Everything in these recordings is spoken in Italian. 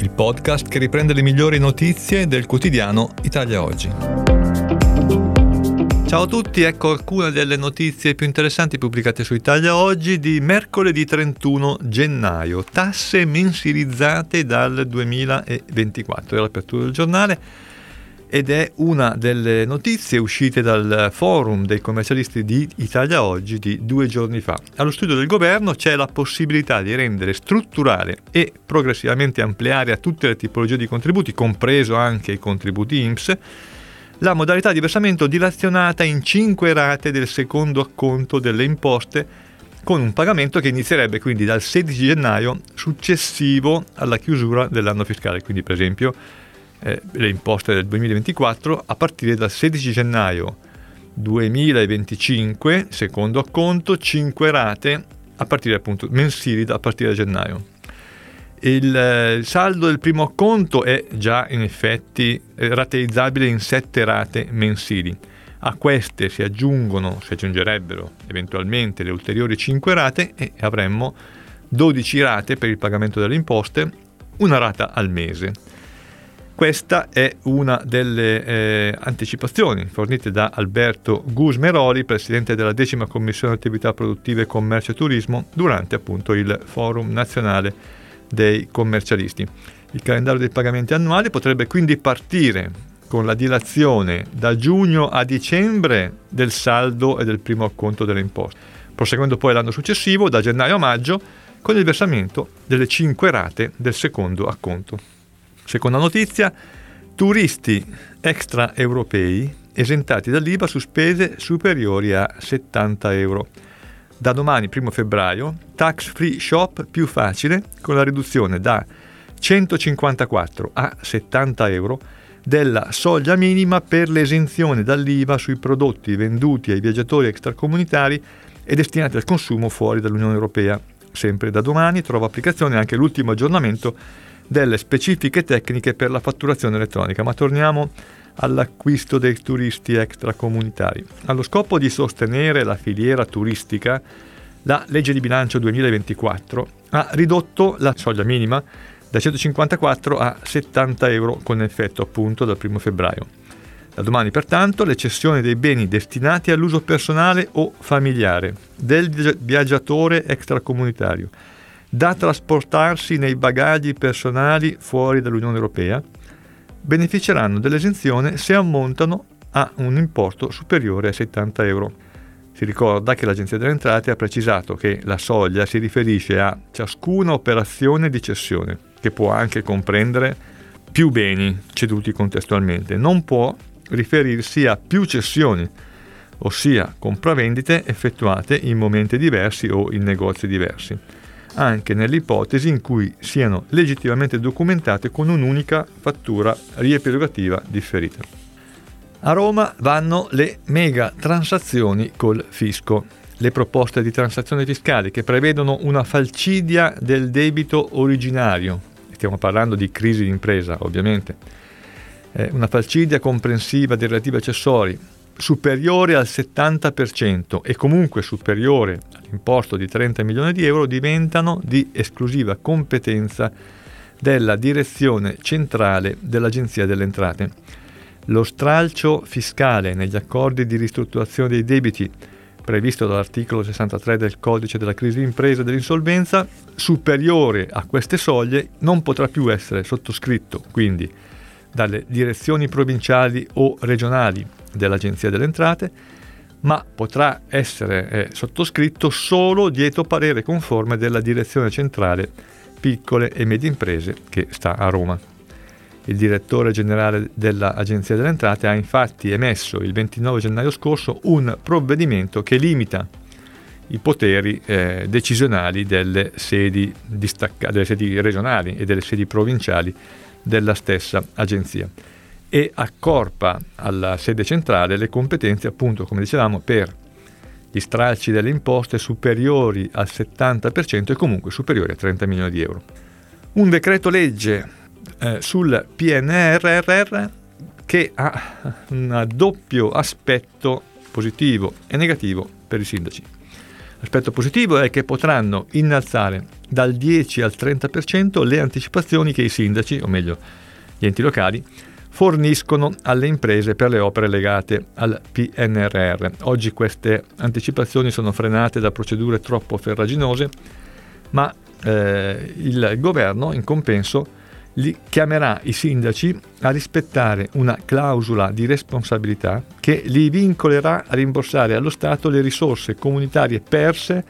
il podcast che riprende le migliori notizie del quotidiano Italia Oggi. Ciao a tutti, ecco alcune delle notizie più interessanti pubblicate su Italia Oggi di mercoledì 31 gennaio. Tasse mensilizzate dal 2024, è l'apertura del giornale ed è una delle notizie uscite dal forum dei commercialisti di Italia Oggi di due giorni fa. Allo studio del governo c'è la possibilità di rendere strutturale e progressivamente ampliare a tutte le tipologie di contributi, compreso anche i contributi IMSS, la modalità di versamento dilazionata in 5 rate del secondo acconto delle imposte con un pagamento che inizierebbe quindi dal 16 gennaio successivo alla chiusura dell'anno fiscale, quindi per esempio eh, le imposte del 2024 a partire dal 16 gennaio 2025, secondo acconto, 5 rate a partire appunto mensili a partire da gennaio. Il, eh, il saldo del primo acconto è già in effetti eh, rateizzabile in 7 rate mensili. A queste si aggiungono, si aggiungerebbero eventualmente le ulteriori 5 rate e avremmo 12 rate per il pagamento delle imposte, una rata al mese. Questa è una delle eh, anticipazioni fornite da Alberto Gusmeroli, presidente della decima commissione attività produttive, commercio e turismo, durante appunto il forum nazionale dei commercialisti. Il calendario dei pagamenti annuali potrebbe quindi partire con la dilazione da giugno a dicembre del saldo e del primo acconto delle imposte, proseguendo poi l'anno successivo da gennaio a maggio con il versamento delle 5 rate del secondo acconto. Seconda notizia, turisti extraeuropei esentati dall'IVA su spese superiori a 70 euro. Da domani, 1 febbraio, tax free shop più facile con la riduzione da 154 a 70 euro della soglia minima per l'esenzione dall'IVA sui prodotti venduti ai viaggiatori extracomunitari e destinati al consumo fuori dall'Unione Europea. Sempre da domani trova applicazione anche l'ultimo aggiornamento delle specifiche tecniche per la fatturazione elettronica, ma torniamo all'acquisto dei turisti extracomunitari. Allo scopo di sostenere la filiera turistica, la legge di bilancio 2024 ha ridotto la soglia minima da 154 a 70 euro con effetto appunto dal 1 febbraio. Da domani pertanto le cessioni dei beni destinati all'uso personale o familiare del viaggiatore extracomunitario da trasportarsi nei bagagli personali fuori dall'Unione Europea beneficeranno dell'esenzione se ammontano a un importo superiore a 70 euro. Si ricorda che l'Agenzia delle Entrate ha precisato che la soglia si riferisce a ciascuna operazione di cessione, che può anche comprendere più beni ceduti contestualmente, non può riferirsi a più cessioni, ossia compravendite effettuate in momenti diversi o in negozi diversi anche nelle ipotesi in cui siano legittimamente documentate con un'unica fattura riepilogativa differita. A Roma vanno le mega transazioni col fisco. Le proposte di transazione fiscali che prevedono una falcidia del debito originario, stiamo parlando di crisi d'impresa ovviamente, una falcidia comprensiva dei relativi accessori, superiore al 70% e comunque superiore all'importo di 30 milioni di euro diventano di esclusiva competenza della direzione centrale dell'Agenzia delle Entrate. Lo stralcio fiscale negli accordi di ristrutturazione dei debiti previsto dall'articolo 63 del codice della crisi d'impresa e dell'insolvenza, superiore a queste soglie, non potrà più essere sottoscritto quindi dalle direzioni provinciali o regionali dell'Agenzia delle Entrate, ma potrà essere eh, sottoscritto solo dietro parere conforme della Direzione Centrale Piccole e Medie Imprese che sta a Roma. Il direttore generale dell'Agenzia delle Entrate ha infatti emesso il 29 gennaio scorso un provvedimento che limita i poteri eh, decisionali delle sedi, delle sedi regionali e delle sedi provinciali della stessa agenzia e accorpa alla sede centrale le competenze appunto come dicevamo per gli stralci delle imposte superiori al 70% e comunque superiori a 30 milioni di euro. Un decreto legge eh, sul PNRR che ha un doppio aspetto positivo e negativo per i sindaci. L'aspetto positivo è che potranno innalzare dal 10 al 30% le anticipazioni che i sindaci, o meglio gli enti locali, forniscono alle imprese per le opere legate al PNRR. Oggi queste anticipazioni sono frenate da procedure troppo ferraginose, ma eh, il governo in compenso li chiamerà i sindaci a rispettare una clausola di responsabilità che li vincolerà a rimborsare allo Stato le risorse comunitarie perse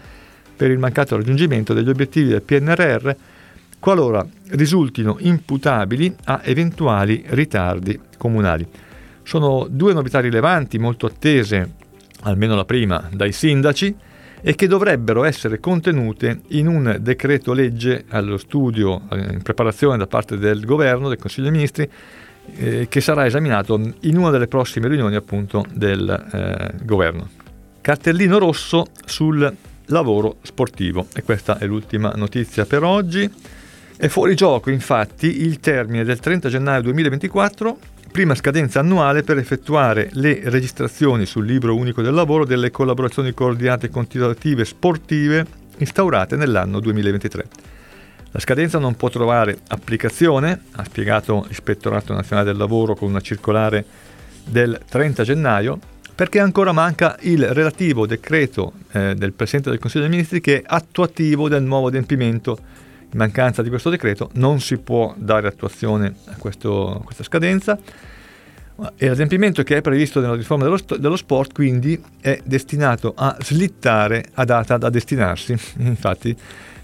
per il mancato raggiungimento degli obiettivi del PNRR qualora risultino imputabili a eventuali ritardi comunali. Sono due novità rilevanti, molto attese, almeno la prima, dai sindaci, e che dovrebbero essere contenute in un decreto legge allo studio, in preparazione da parte del governo, del Consiglio dei Ministri, eh, che sarà esaminato in una delle prossime riunioni appunto del eh, governo. Cartellino rosso sul lavoro sportivo e questa è l'ultima notizia per oggi. È fuori gioco infatti il termine del 30 gennaio 2024 prima scadenza annuale per effettuare le registrazioni sul libro unico del lavoro delle collaborazioni coordinate e continuative sportive instaurate nell'anno 2023. La scadenza non può trovare applicazione, ha spiegato l'Ispettorato Nazionale del Lavoro con una circolare del 30 gennaio, perché ancora manca il relativo decreto eh, del Presidente del Consiglio dei Ministri che è attuativo del nuovo adempimento mancanza di questo decreto non si può dare attuazione a, questo, a questa scadenza e l'adempimento che è previsto nella riforma dello, dello, sport quindi è destinato a slittare a data da destinarsi. Infatti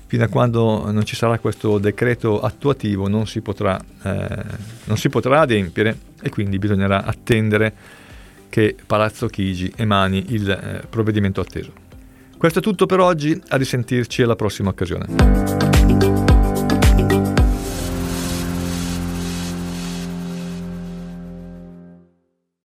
fino a quando non ci sarà questo decreto attuativo non si potrà, eh, non si potrà adempiere e quindi bisognerà attendere che Palazzo Chigi emani il eh, provvedimento atteso. Questo è tutto per oggi, a risentirci alla prossima occasione. you.